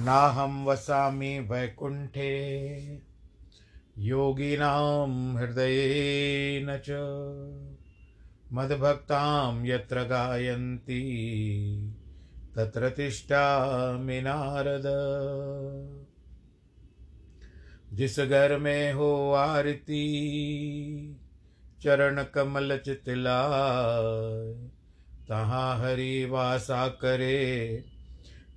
नाहं वसामि वैकुण्ठे। योगिनां हृदयेन च मद्भक्तां यत्र गायन्ति, तत्र तिष्ठामि नारद। जिस घर में हो आरती चरण कमल चितलाय तहाँ हरि वासा करे।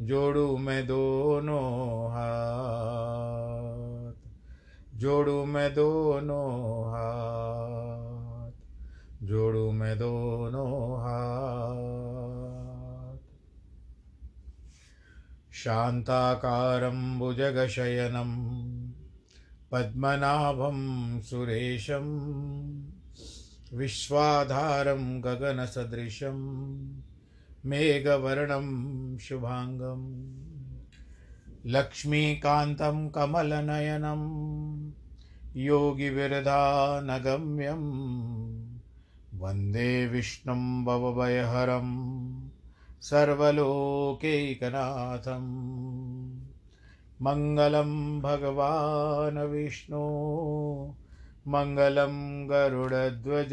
जोड़ू मैं दोनों हाथ। जोड़ू मैं दोनों हाथ। जोड़ू मैं दोनों हाथ। शान्ताकारं भुजगशयनं, पद्मनाभं सुरेशं, विश्वाधारं गगनसदृशं। मेघवर्णं शुभाङ्गं लक्ष्मीकान्तं कमलनयनं। योगिविरधानगम्यं वंदे विष्णुं भवभयहरम् सर्वलोकैकनाथं मङ्गलं भगवान् विष्णु। मङ्गलं गरुडध्वज।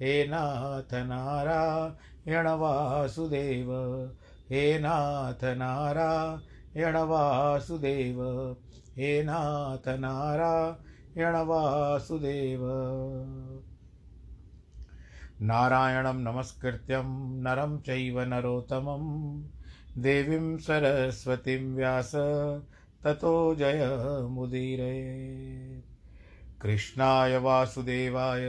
हे नाथ नारायण वासुदेव, हे नाथ नारायण वासुदेव, हे नाथ नारायण वासुदेव। नारायणं नमस्कृत्यं नरं चैव नरोत्तमं, देवीं सरस्वतीं व्यास, ततो जयमुदीरये कृष्णाय वासुदेवाय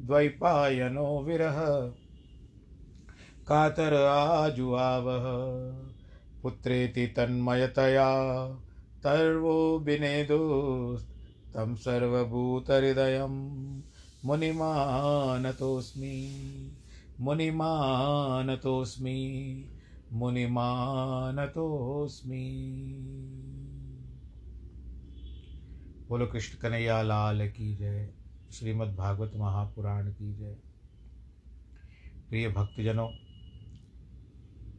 द्वैपायनो विरह। कातर आजुआवह। पुत्रेति तन्मयतया। तर्वो विनेदुस्तं सर्वभूतहृदयं। मुनिमानतोऽस्मि। मुनिमानतोऽस्मि। मुनिमानतोऽस्मि। बोलो कृष्ण कन्हैया लाल की जय। श्रीमद् भागवत महापुराण की जय। प्रिय भक्तजनों,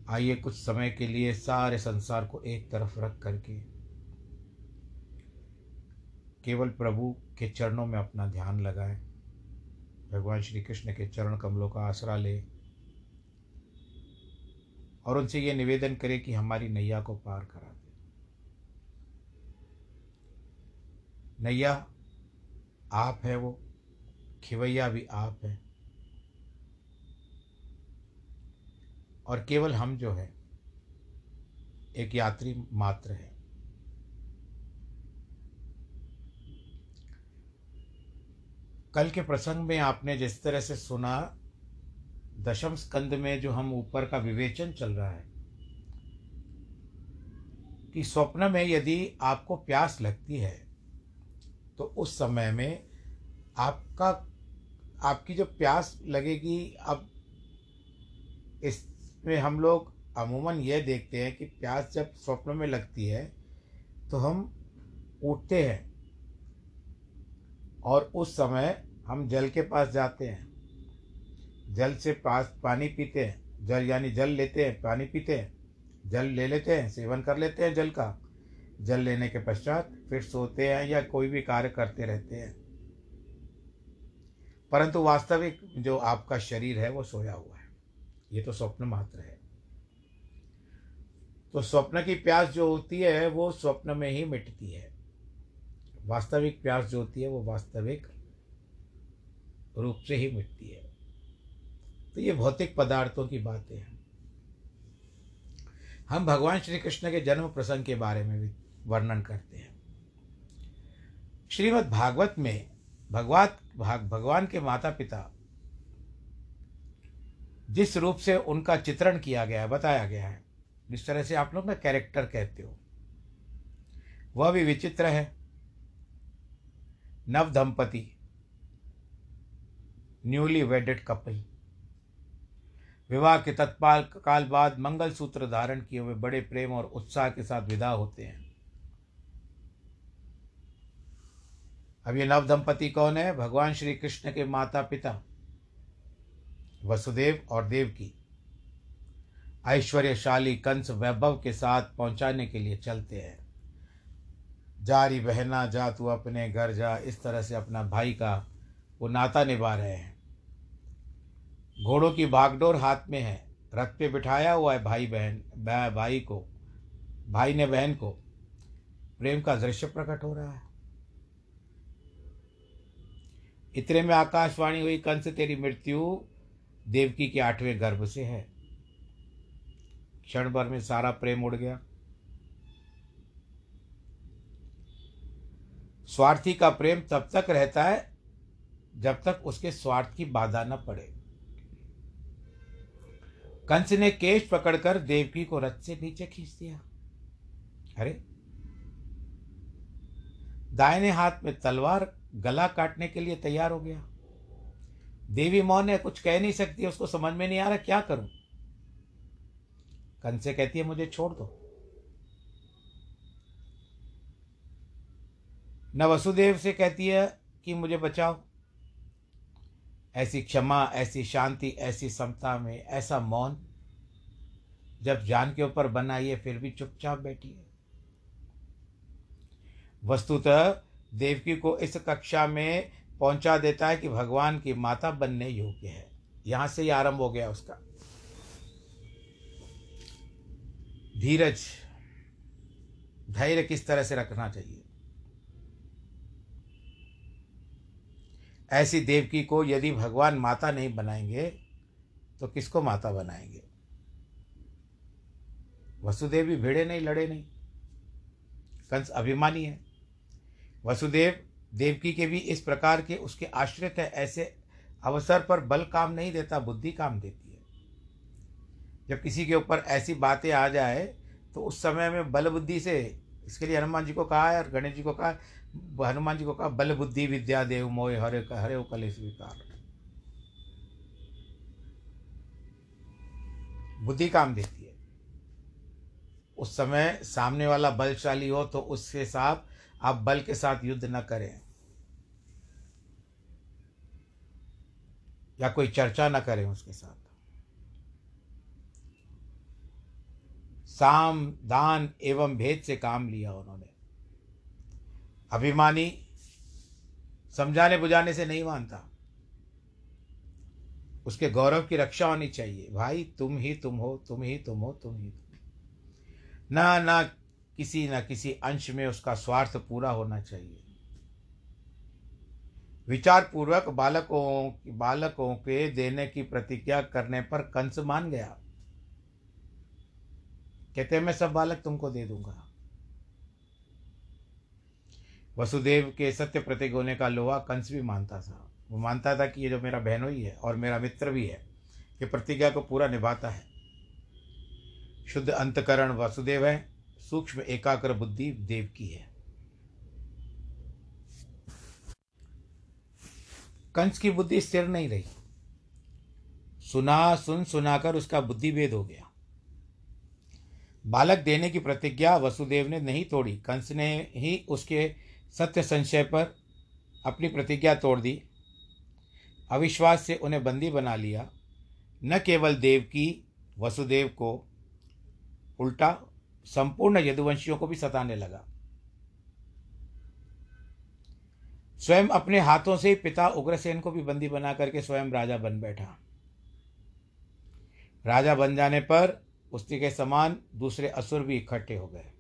आइए कुछ समय के लिए सारे संसार को एक तरफ़ रख करके केवल प्रभु के चरणों में अपना ध्यान लगाएँ। भगवान श्री कृष्ण के चरण कमलों का आसरा ले और उनसे ये निवेदन करें कि हमारी नैया को पार करा दे। नैया आप है वो, खिवैया भी आप हैं। और केवल हम जो है, एक यात्री मात्र है। कल के प्रसंग में आपने जिस तरह से सुना, दशम स्कंद में जो हम ऊपर का विवेचन चल रहा है, कि स्वप्न में यदि आपको प्यास लगती है तो उस समय में आपका, आपकी जो प्यास लगेगी, अब इसमें हम लोग अमूमन यह देखते हैं कि प्यास जब स्वप्न में लगती है तो हम उठते हैं और उस समय हम जल के पास जाते हैं। जल से पास पानी पीते हैं। जल यानी जल लेते हैं, पानी पीते हैं। जल ले लेते हैं, सेवन कर लेते हैं जल का। जल लेने के पश्चात फिर सोते हैं या कोई भी कार्य करते रहते हैं। परंतु वास्तविक जो आपका शरीर है, वो सोया हुआ है। ये तो स्वप्न मात्र है। तो स्वप्न की प्यास जो होती है, वो स्वप्न में ही मिटती है। वास्तविक प्यास जो होती है, वो वास्तविक रूप से ही मिटती है। तो ये भौतिक पदार्थों की बातें हैं। हम भगवान श्री कृष्ण के जन्म प्रसंग के बारे में भी वर्णन करते हैं। श्रीमद् भागवत में भगवत, भाग, भगवान के माता पिता जिस रूप से उनका चित्रण किया गया है, बताया गया है, जिस तरह से आप लोग ना कैरेक्टर कहते हो, वह भी विचित्र है। नव दंपति, न्यूली वेडेड कपल विवाह के तत्पाल, काल बाद मंगल सूत्र धारण किए हुए बड़े प्रेम और उत्साह के साथ विदा होते हैं। अब ये नव दंपति कौन है? भगवान श्री कृष्ण के माता पिता वसुदेव और देवकी। ऐश्वर्यशाली कंस वैभव के साथ पहुँचाने के लिए चलते हैं। जारी बहना, जा तू अपने घर जा। इस तरह से अपना भाई का वो नाता निभा रहे हैं। घोड़ों की भागडोर हाथ में है। रथ पे बिठाया हुआ है भाई बहन भाई को, भाई ने बहन को। प्रेम का दृश्य प्रकट हो रहा है। इतने में आकाशवाणी हुई कंस तेरी मृत्यु देवकी के आठवें गर्भ से है। क्षण भर में सारा प्रेम उड़ गया। स्वार्थी का प्रेम तब तक रहता है जब तक उसके स्वार्थ की बाधा न पड़े। कंस ने केश पकड़कर देवकी को रथ से नीचे खींच दिया। अरे, दाहिने हाथ में तलवार गला काटने के लिए तैयार हो गया। देवी मौन है, कुछ कह नहीं सकती, उसको समझ में नहीं आ रहा, क्या करूँ? कंस से कहती है, मुझे छोड़ दो। न वसुदेव से कहती है कि, मुझे बचाओ। ऐसी क्षमा, ऐसी शांति, ऐसी समता में, ऐसा मौन, जब जान के ऊपर बनाइए फिर भी चुपचाप बैठी है। वस्तुतः देवकी को इस कक्षा में पहुँचा देता है कि भगवान की माता बनने योग्य है। यहाँ से ही आरंभ हो गया उसका। धीरज, धैर्य किस तरह से रखना चाहिए? ऐसी देवकी को यदि भगवान माता नहीं बनाएँगे तो किसको माता बनाएँगे? वसुदेव भी भिड़े नहीं, लड़े नहीं। कंस अभिमानी है। वसुदेव, देवकी के भी इस प्रकार के उसके आश्रित है, ऐसे अवसर पर बल काम नहीं देता, बुद्धि काम देती है। जब किसी के ऊपर ऐसी बातें आ जाए तो उस समय में बल बुद्धि से, इसके लिए हनुमान जी को कहा है और गणेश जी को कहा हनुमान जी को कहा, बल बुद्धि विद्या देव मोह, हरे हरे ओ कले स्वीकार बुद्धि काम देती है। उस समय सामने वाला बलशाली हो तो उसके साथ आप बल के साथ युद्ध न करें। या कोई चर्चा न करें उसके साथ। साम, दान एवं भेद से काम लिया उन्होंने। अभिमानी समझाने बुझाने से नहीं मानता। उसके गौरव की रक्षा होनी चाहिए। भाई, तुम ही तुम हो, तुम ही तुम हो, तुम ही तुम ना ना किसी न किसी अंश में उसका स्वार्थ पूरा होना चाहिए। विचार पूर्वक बालकों बालकों के देने की प्रतिज्ञा करने पर कंस मान गया। कहते मैं सब बालक तुमको दे दूँगा। वसुदेव के सत्य प्रतीक होने का लोहा कंस भी मानता था। वो मानता था कि ये जो मेरा बहनोई है और मेरा मित्र भी है, ये प्रतिज्ञा को पूरा निभाता है। शुद्ध अंतकरण वसुदेव है। सूक्ष्म एकाग्र बुद्धि देव की है। कंस की बुद्धि स्थिर नहीं रही। सुना, सुन, सुनाकर उसका बुद्धि भेद हो गया। बालक देने की प्रतिज्ञा वसुदेव ने नहीं तोड़ी। कंस ने ही उसके सत्य संशय पर अपनी प्रतिज्ञा तोड़ दी। अविश्वास से उन्हें बंदी बना लिया। न केवल देव की, वसुदेव को उल्टा संपूर्ण यदुवंशियों को भी सताने लगा। स्वयं अपने हाथों से पिता उग्रसेन को भी बंदी बना करके स्वयं राजा बन बैठा। राजा बन जाने पर उसी के समान दूसरे असुर भी इकट्ठे हो गए।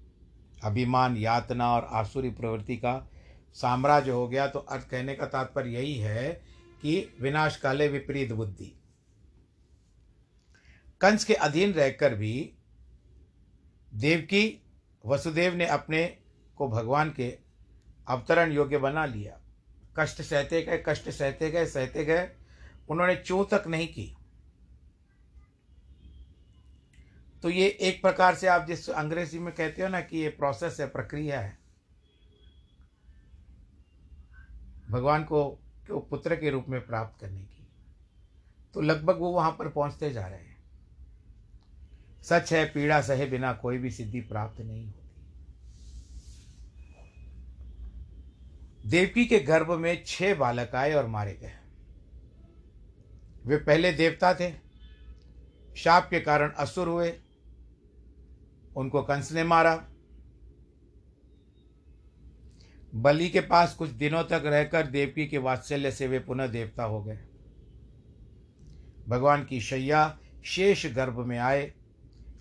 अभिमान, यातना और आसुरी प्रवृत्ति का साम्राज्य हो गया तो अर्थ कहने का तात्पर्य यही है कि विनाश काले विपरीत बुद्धि। कंस के अधीन रहकर भी देवकी वसुदेव ने अपने को भगवान के अवतरण योग्य बना लिया। कष्ट सहते गए, कष्ट सहते गए सहते गए। उन्होंने चू तक नहीं की। तो ये एक प्रकार से आप जिस अंग्रेज़ी में कहते हो ना कि ये प्रोसेस है, प्रक्रिया है। भगवान को को पुत्र के रूप में प्राप्त करने की। तो लगभग वो वहाँ पर पहुँचते जा रहे हैं। सच है, पीड़ा सहे बिना कोई भी सिद्धि प्राप्त नहीं होती। देवकी के गर्भ में छह बालक आए और मारे गए। वे पहले देवता थे। शाप के कारण असुर हुए। उनको कंस ने मारा। बलि के पास कुछ दिनों तक रहकर देवकी के वात्सल्य से वे पुनः देवता हो गए। भगवान की शैया शेष गर्भ में आए।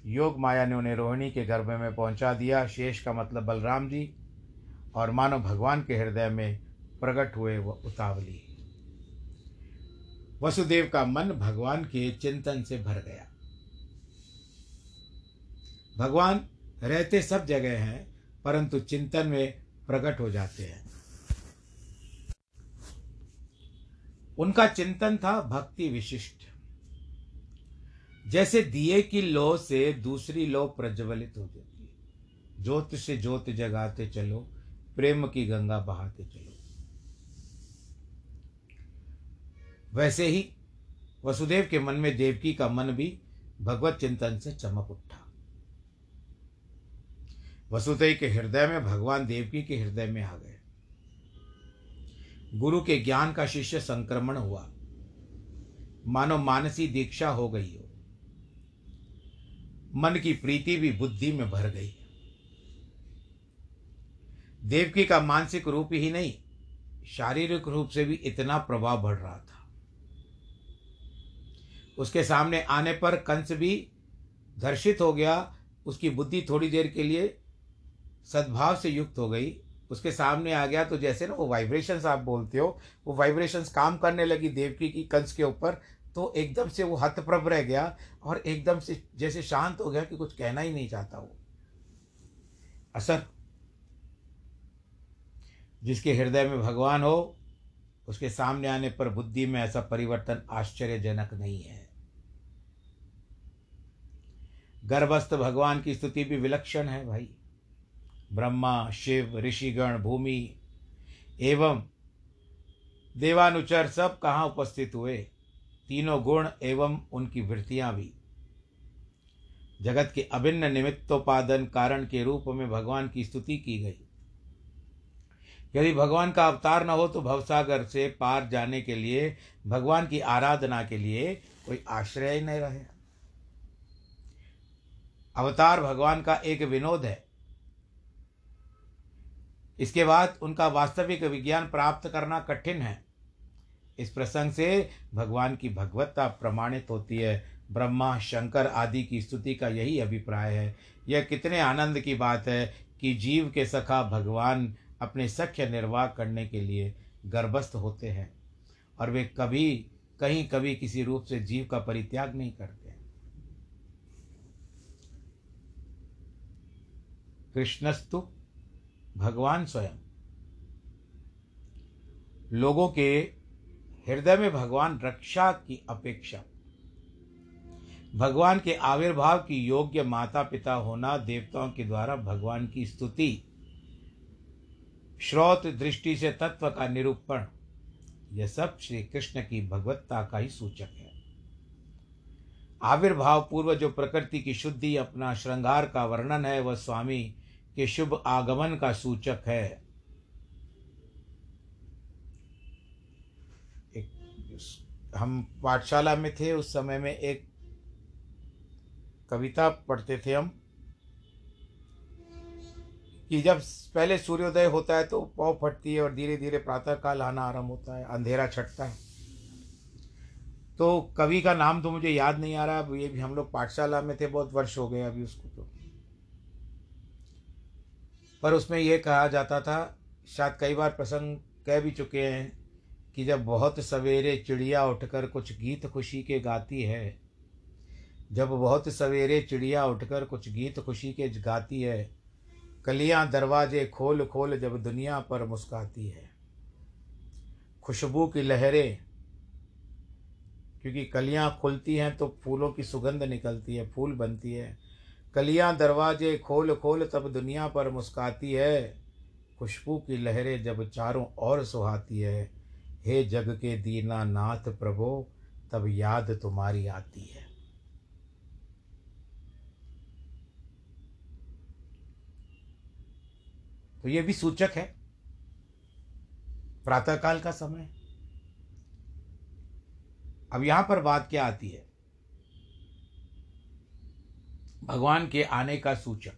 योग माया ने उन्हें रोहिणी के गर्भ में पहुँचा दिया। शेष का मतलब बलराम जी और मानो भगवान के हृदय में प्रकट हुए वह उतावली। वसुदेव का मन भगवान के चिंतन से भर गया। भगवान रहते सब जगह हैं, परंतु चिंतन में प्रकट हो जाते हैं। उनका चिंतन था भक्ति विशिष्ट। जैसे दिए की लो से दूसरी लो प्रज्वलित हो जाती है। ज्योत से ज्योत जगाते चलो, प्रेम की गंगा बहाते चलो। वैसे ही वसुदेव के मन में देवकी का मन भी भगवत चिंतन से चमक उठा। वसुदेव के हृदय में भगवान देवकी के हृदय में आ गए। गुरु के ज्ञान का शिष्य संक्रमण हुआ। मानो मानसी दीक्षा हो गई हो। मन की प्रीति भी बुद्धि में भर गई। देवकी का मानसिक रूप ही नहीं, शारीरिक रूप से भी इतना प्रभाव बढ़ रहा था। उसके सामने आने पर कंस भी धर्षित हो गया, उसकी बुद्धि थोड़ी देर के लिए सद्भाव से युक्त हो गई। उसके सामने आ गया तो जैसे ना वो वाइब्रेशंस आप बोलते हो, वो वाइब्रेशंस काम करने लगी देवकी की कंस के ऊपर तो एकदम से वो हतप्रभ रह गया और एकदम से जैसे शांत हो गया कि कुछ कहना ही नहीं चाहता वो। असर। जिसके हृदय में भगवान हो, उसके सामने आने पर बुद्धि में ऐसा परिवर्तन आश्चर्यजनक नहीं है। गर्भस्थ भगवान की स्तुति भी विलक्षण है भाई। ब्रह्मा, शिव, ऋषिगण, भूमि, एवं देवानुचर सब कहाँ उपस्थित हुए? तीनों गुण एवं उनकी वृत्तियाँ भी। जगत के अभिन्न निमित्तोपादन कारण के रूप में भगवान की स्तुति की गई। यदि भगवान का अवतार न हो तो भवसागर से पार जाने के लिए, भगवान की आराधना के लिए कोई आश्रय ही नहीं रहे। अवतार भगवान का एक विनोद है। इसके बाद उनका वास्तविक विज्ञान प्राप्त करना कठिन है। इस प्रसंग से भगवान की भगवत्ता प्रमाणित होती है। ब्रह्मा, शंकर आदि की स्तुति का यही अभिप्राय है। यह कितने आनंद की बात है कि जीव के सखा भगवान अपने सख्य निर्वाह करने के लिए गर्भस्थ होते हैं और वे कभी कहीं कभी किसी रूप से जीव का परित्याग नहीं करते कृष्णस्तु, भगवान स्वयं। लोगों के हृदय में भगवान रक्षा की अपेक्षा। भगवान के आविर्भाव की योग्य माता पिता होना देवताओं के द्वारा भगवान की स्तुति। श्रोत दृष्टि से तत्व का निरूपण, यह सब श्री कृष्ण की भगवत्ता का ही सूचक है। आविर्भाव पूर्व जो प्रकृति की शुद्धि अपना श्रृंगार का वर्णन है, वह स्वामी के शुभ आगमन का सूचक है एक हम पाठशाला में थे, उस समय में एक कविता पढ़ते थे हम, कि जब पहले सूर्योदय होता है तो पौ फटती है और धीरे धीरे प्रातःकाल आना आरंभ होता है, अंधेरा छटता है। तो कवि का नाम तो मुझे याद नहीं आ रहा ये भी हम लोग पाठशाला में थे, बहुत वर्ष हो गए अभी उसको तो। पर उसमें यह कहा जाता था, शायद कई बार प्रसंग कह भी चुके हैं कि जब बहुत सवेरे चिड़िया उठकर कुछ गीत खुशी के गाती है, जब बहुत सवेरे चिड़िया उठकर कुछ गीत खुशी के गाती है, कलियाँ दरवाजे खोल खोल जब दुनिया पर मुस्काती है। खुशबू की लहरें, क्योंकि कलियाँ खुलती हैं तो फूलों की सुगंध निकलती है, फूल बनती है। कलियाँ दरवाजे खोल खोल तब दुनिया पर मुस्काती है, खुशबू की लहरें जब चारों ओर सुहाती है। हे जग के दीना नाथ प्रभो, तब याद तुम्हारी आती है। तो ये भी सूचक है। प्रातःकाल का समय। अब यहाँ पर बात क्या आती है? भगवान के आने का सूचक।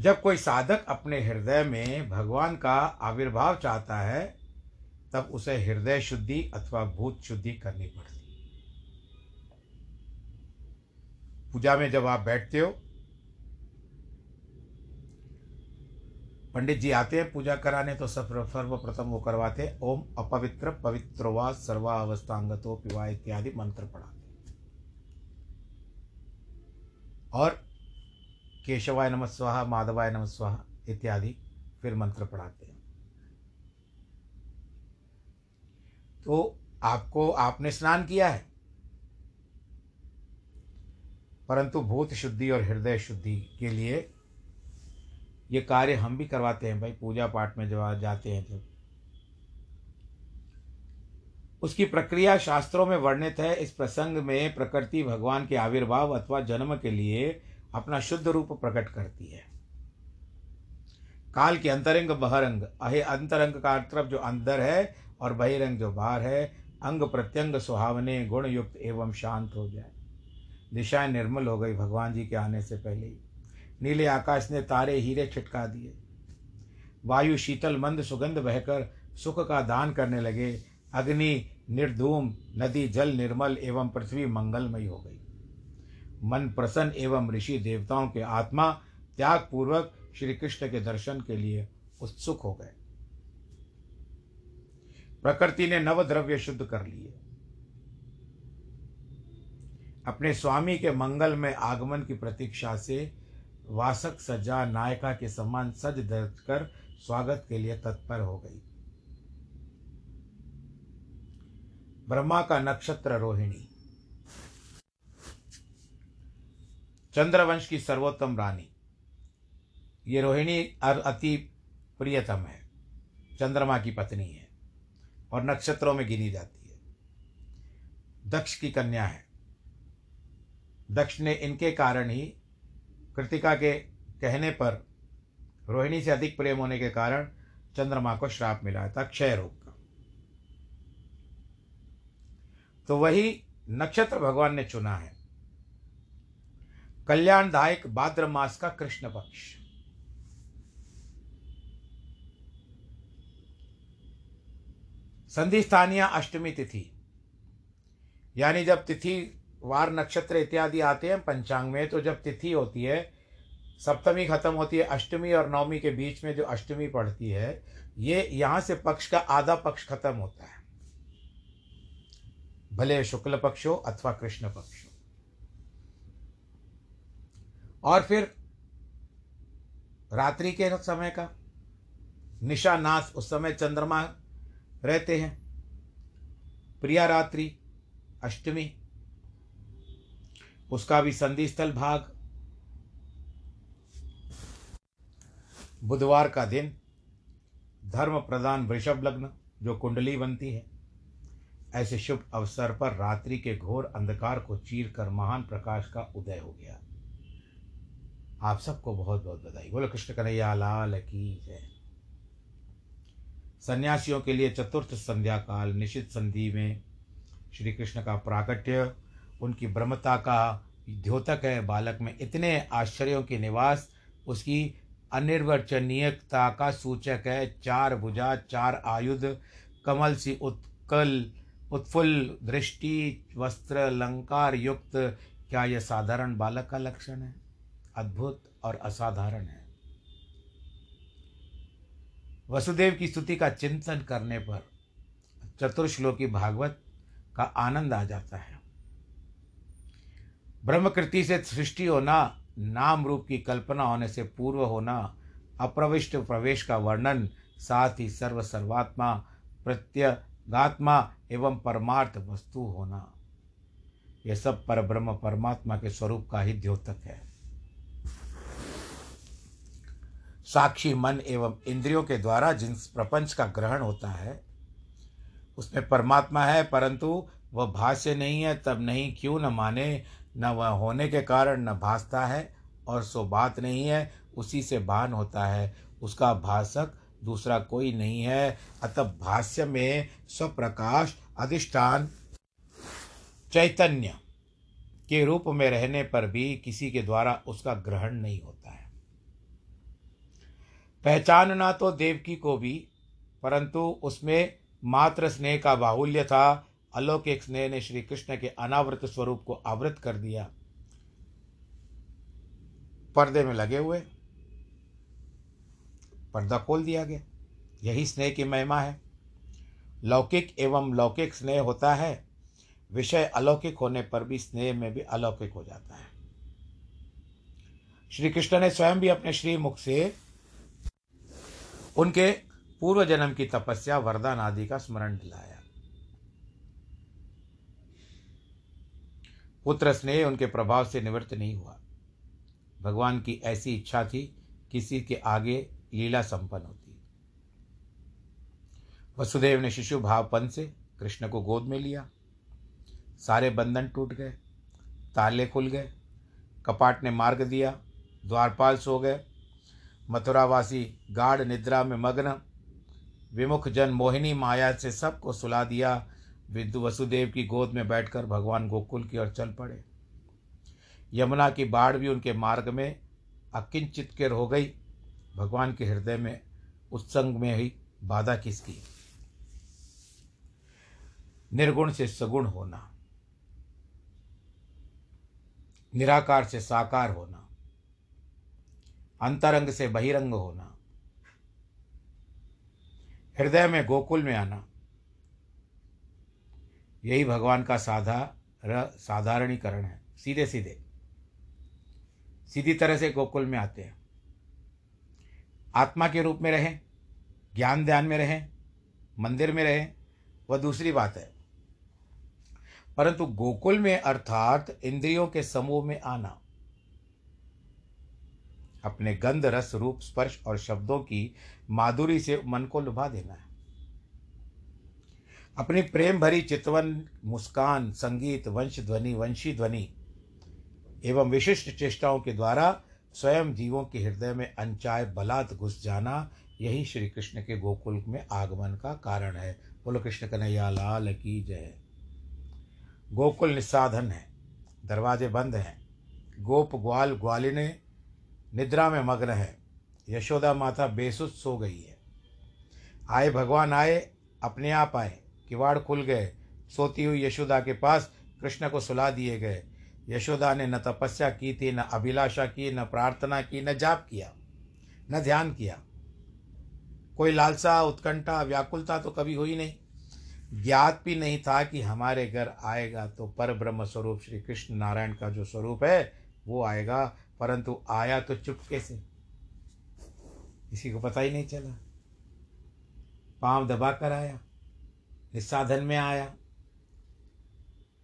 जब कोई साधक अपने हृदय में भगवान का आविर्भाव चाहता है तब उसे हृदय शुद्धि अथवा भूत शुद्धि करनी पड़ती। पूजा में जब आप बैठते हो पंडित जी आते हैं पूजा कराने तो सब सर्वप्रथम वो करवाते हैं, ओम अपवित्र पवित्रोवा सर्वावस्थांगतो पिवा इत्यादि मंत्र पढ़ाते और केशवाय नम स्वाहा, माधवाय नम स्वाहा इत्यादि फिर मंत्र पढ़ाते हैं। तो आपको, आपने स्नान किया है। परंतु भूत शुद्धि और हृदय शुद्धि के लिए ये कार्य हम भी करवाते हैं भाई, पूजा पाठ में जब जाते हैं तो उसकी प्रक्रिया शास्त्रों में वर्णित है, इस प्रसंग में प्रकृति भगवान के आविर्भाव अथवा जन्म के लिए अपना शुद्ध रूप प्रकट करती है। काल के अंतरंग बहरंग, अहे अंतरंग का तरफ़ जो अंदर है और बहिरंग जो बाहर है, अंग प्रत्यंग सुहावने गुण युक्त एवं शांत हो जाए। दिशाएँ निर्मल हो गई भगवान जी के आने से पहले ही। नीले आकाश ने तारे हीरे छिटका दिए। वायु शीतल मंद सुगंध बहकर सुख का दान करने लगे। अग्नि निर्धूम, नदी जल निर्मल एवं पृथ्वी मंगलमयी हो गई। मन प्रसन्न एवं ऋषि देवताओं के आत्मा त्याग पूर्वक श्री कृष्ण के दर्शन के लिए उत्सुक हो गए। प्रकृति ने नव द्रव्य शुद्ध कर लिए। अपने स्वामी के मंगल में आगमन की प्रतीक्षा से वासक सजा नायका के समान सज धज कर स्वागत के लिए तत्पर हो गई। ब्रह्मा का नक्षत्र रोहिणी। चंद्रवंश की सर्वोत्तम रानी। ये रोहिणी अति प्रियतम है। चंद्रमा की पत्नी है। और नक्षत्रों में गिनी जाती है। दक्ष की कन्या है। दक्ष ने इनके कारण ही कृतिका के कहने पर रोहिणी से अधिक प्रेम होने के कारण चंद्रमा को श्राप मिला था क्षय रोग का। तो वही नक्षत्र भगवान ने चुना है। कल्याणदायक भाद्र मास का कृष्ण पक्ष। संधि स्थानीय अष्टमी तिथि। यानी जब तिथि, वार नक्षत्र इत्यादि आते हैं पंचांग में तो जब तिथि होती है, सप्तमी खत्म होती है, अष्टमी और नवमी के बीच में जो अष्टमी पड़ती है, ये यहाँ से पक्ष का आधा पक्ष खत्म होता है। भले शुक्ल पक्ष हो अथवा कृष्ण पक्ष। हो और फिर रात्रि के समय का निशा नाश उस समय चंद्रमा रहते हैं। प्रिया रात्रि, अष्टमी, उसका भी संधि स्थल भाग। बुधवार का दिन, धर्म प्रदान वृषभ लग्न, जो कुंडली बनती है। ऐसे शुभ अवसर पर रात्रि के घोर अंधकार को चीर कर महान प्रकाश का उदय हो गया। आप सबको बहुत बहुत बधाई। बोलो, कृष्ण कन्हैया, लाल की जय। सन्यासियों के लिए चतुर्थ संध्या काल निश्चित संधि में श्री कृष्ण का प्राकट्य, उनकी ब्रह्मता का द्योतक है, बालक में इतने आश्चर्यों के निवास, उसकी अनिर्वचनीयता का सूचक है, चार भुजा, चार आयुध, कमल सी उत्कल, उत्फुल्ल दृष्टि, वस्त्र, अलंकार युक्त, क्या यह साधारण बालक का लक्षण है? अद्भुत और असाधारण है। वसुदेव की स्तुति का चिंतन करने पर चतुर्श्लोकी भागवत का आनंद आ जाता है। ब्रह्मकृति से सृष्टि होना, नाम रूप की कल्पना होने से पूर्व होना, अप्रविष्ट प्रवेश का वर्णन, साथ ही सर्व सर्वात्मा प्रत्यगात्मा एवं परमार्थ वस्तु होना। यह सब पर ब्रह्म परमात्मा के स्वरूप का ही द्योतक है। साक्षी मन एवं इंद्रियों के द्वारा जिन प्रपंच का ग्रहण होता है, उसमें परमात्मा है, परंतु वह भाष्य नहीं है, तब नहीं, क्यों न माने, न वह होने के कारण न भासता है, और सो बात नहीं है, उसी से भान होता है। उसका भाषक दूसरा कोई नहीं है। अतः भाष्य में स्वप्रकाश अधिष्ठान चैतन्य के रूप में रहने पर भी किसी के द्वारा उसका ग्रहण नहीं होता। पहचानना तो देवकी को भी, परंतु उसमें मात्र स्नेह का बाहुल्य था। अलौकिक स्नेह ने श्री कृष्ण के अनावृत स्वरूप को आवृत कर दिया। पर्दे में लगे हुए, पर्दा खोल दिया गया। यही स्नेह की महिमा है। लौकिक एवं लौकिक स्नेह होता है। विषय अलौकिक होने पर भी स्नेह में भी अलौकिक हो जाता है। श्री कृष्ण ने स्वयं भी अपने श्री मुख से उनके पूर्व जन्म की तपस्या वरदान आदि का स्मरण दिलाया। पुत्र स्नेह उनके प्रभाव से निवृत्त नहीं हुआ। भगवान की ऐसी इच्छा थी, किसी के आगे लीला संपन्न होती। वसुदेव ने शिशु भावपन से कृष्ण को गोद में लिया। सारे बंधन टूट गए, ताले खुल गए, कपाट ने मार्ग दिया, द्वारपाल सो गए मथुरावासी गाढ़ निद्रा में मग्न, विमुख जन मोहिनी माया से सबको सुला दिया। विद्यु वसुदेव की गोद में बैठकर भगवान गोकुल की ओर चल पड़े। यमुना की बाढ़ भी उनके मार्ग में अकिंचित कर हो गई। भगवान के हृदय में उत्संग में ही बाधा किसकी? निर्गुण से सगुण होना, निराकार से साकार होना। अंतरंग से बहिरंग होना। हृदय में गोकुल में आना। यही भगवान का साधा साधारणीकरण है। सीधे सीधे। सीधी तरह से गोकुल में आते हैं। आत्मा के रूप में रहें, ज्ञान ध्यान में रहें, मंदिर में रहें, वह दूसरी बात है। परंतु गोकुल में अर्थात इंद्रियों के समूह में आना। अपने गंध रस रूप, स्पर्श और शब्दों की माधुरी से मन को लुभा देना है। अपनी प्रेम भरी चितवन, मुस्कान, संगीत, वंश ध्वनि, वंशी ध्वनि एवं विशिष्ट चेष्टाओं के द्वारा स्वयं जीवों के हृदय में अनचाय बलात् घुस जाना यही श्री कृष्ण के गोकुल में आगमन का कारण है। बोलो, कृष्ण कन्हैया, लाल की जय। गोकुल निस्साधन है, दरवाजे बंद हैं। गोप ग्वाल ग्वालिने निद्रा में मग्न है। यशोदा माता बेसुध सो गई है। आए, भगवान आए, अपने आप आए, किवाड़ खुल गए। सोती हुई यशोदा के पास कृष्ण को सुला दिए गए। यशोदा ने न तपस्या की थी, न अभिलाषा की, न प्रार्थना की, न जाप किया, न ध्यान किया। कोई लालसा, उत्कंठा, व्याकुलता तो कभी हुई नहीं। ज्ञात भी नहीं था कि हमारे घर आएगा तो पर ब्रह्म स्वरूप श्री कृष्ण नारायण का जो स्वरूप है, वो आएगा परंतु आया तो चुपके से किसी को पता ही नहीं चला। पाँव दबा कर आया, निस्साधन में आया।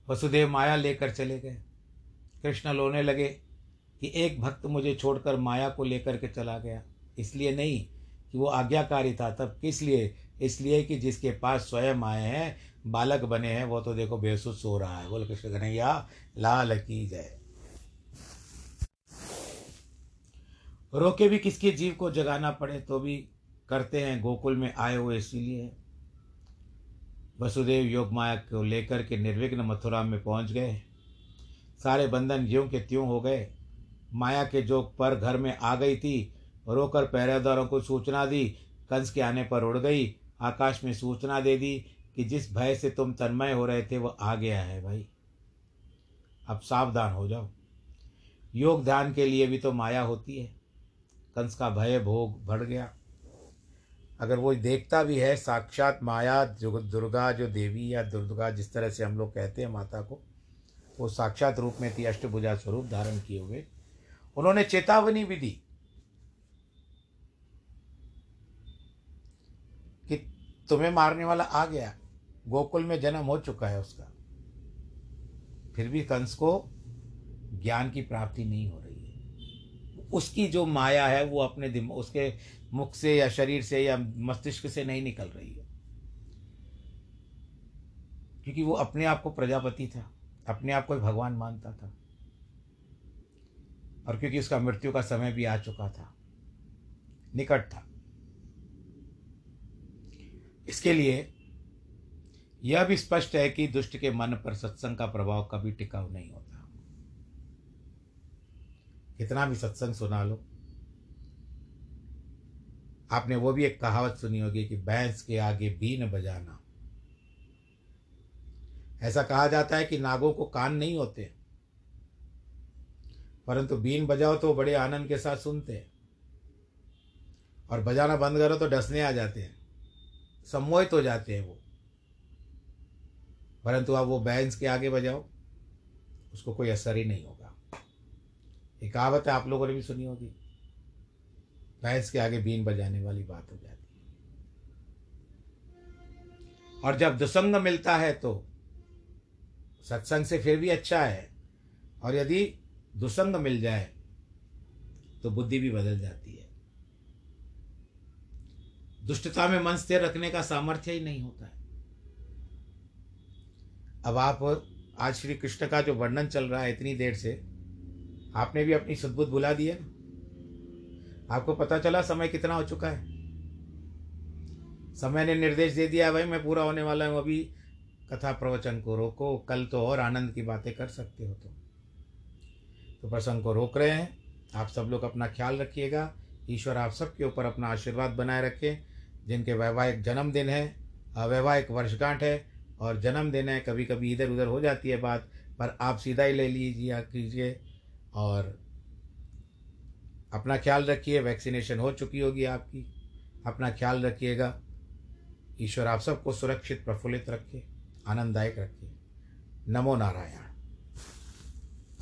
वसुदेव माया लेकर चले गए। कृष्ण लोने लगे कि एक भक्त मुझे छोड़कर माया को लेकर के चला गया। इसलिए नहीं कि वो आज्ञाकारी था। तब किस लिए? इसलिए कि जिसके पास स्वयं आए हैं, बालक बने हैं, वो तो देखो बेसुस सो रहा है। बोल कृष्ण, कन्हैया, लाल की जय। रोके भी किसके जीव को जगाना पड़े तो भी करते हैं, गोकुल में आए हुए इसीलिए। वसुदेव योग माया को लेकर के निर्विघ्न मथुरा में पहुँच गए। सारे बंधन ज्यों के त्यों हो गए। माया के जो पर घर में आ गई थी, रोकर पहरेदारों को सूचना दी, कंस के आने पर उड़ गई, आकाश में सूचना दे दी कि जिस भय से तुम तन्मय हो रहे थे, वो आ गया है भाई। अब सावधान हो जाओ। योग ध्यान के लिए भी तो माया होती है। कंस का भय भोग बढ़ गया। अगर वो देखता भी है, साक्षात माया, दुर्गा जो देवी या दुर्गा जिस तरह से हम लोग कहते हैं माता को, वो साक्षात रूप में थी अष्टभुजा स्वरूप धारण किए हुए। उन्होंने चेतावनी भी दी कि तुम्हें मारने वाला आ गया। गोकुल में जन्म हो चुका है उसका। फिर भी कंस को ज्ञान की प्राप्ति नहीं हो रही। उसकी जो माया है, वो अपने दिम, उसके मुख से या शरीर से या मस्तिष्क से नहीं निकल रही है। क्योंकि वो अपने आप को प्रजापति था, अपने आप को भगवान मानता था। और क्योंकि उसका मृत्यु का समय भी आ चुका था, निकट था। इसके लिए यह भी स्पष्ट है कि दुष्ट के मन पर सत्संग का प्रभाव कभी टिकाऊ नहीं होता। कितना भी सत्संग सुना लो। आपने वो भी एक कहावत सुनी होगी कि भैंस के आगे बीन बजाना। ऐसा कहा जाता है कि नागों को कान नहीं होते परंतु बीन बजाओ तो बड़े आनंद के साथ सुनते हैं। और बजाना बंद करो तो डसने आ जाते हैं। सम्मोहित हो जाते हैं वो। परंतु आप वो बैंस के आगे बजाओ, उसको कोई असर ही नहीं होगा। एक कहावत है आप लोगों ने भी सुनी होगी। भैंस के आगे बीन बजाने वाली बात हो जाती है। और जब दुसंग मिलता है तो सत्संग से फिर भी अच्छा है। और यदि दुसंग मिल जाए तो बुद्धि भी बदल जाती है। दुष्टता में मन स्थिर रखने का सामर्थ्य ही नहीं होता है। अब आप, आज श्री कृष्ण का जो वर्णन चल रहा है इतनी देर से आपने भी अपनी सद्बुद्ध बुला दी ना आपको पता चला समय कितना हो चुका है? समय ने निर्देश दे दिया, भाई, मैं पूरा होने वाला हूँ, अभी कथा प्रवचन को रोको, कल तो और आनंद की बातें कर सकते हो तो तो प्रसंग को रोक रहे हैं। आप सब लोग अपना ख्याल रखिएगा। ईश्वर आप सबके ऊपर अपना आशीर्वाद बनाए रखें, जिनके वैवाहिक जन्मदिन है, अवैवाहिक वर्षगांठ है, और जन्मदिन है कभी कभी इधर उधर हो जाती है बात, पर आप सीधा ही ले लीजिए कीजिए। और अपना ख्याल रखिए, वैक्सीनेशन हो चुकी होगी आपकी। अपना ख्याल रखिएगा। ईश्वर आप सबको सुरक्षित, प्रफुल्लित रखे, आनंददायक रखे। नमो नारायण।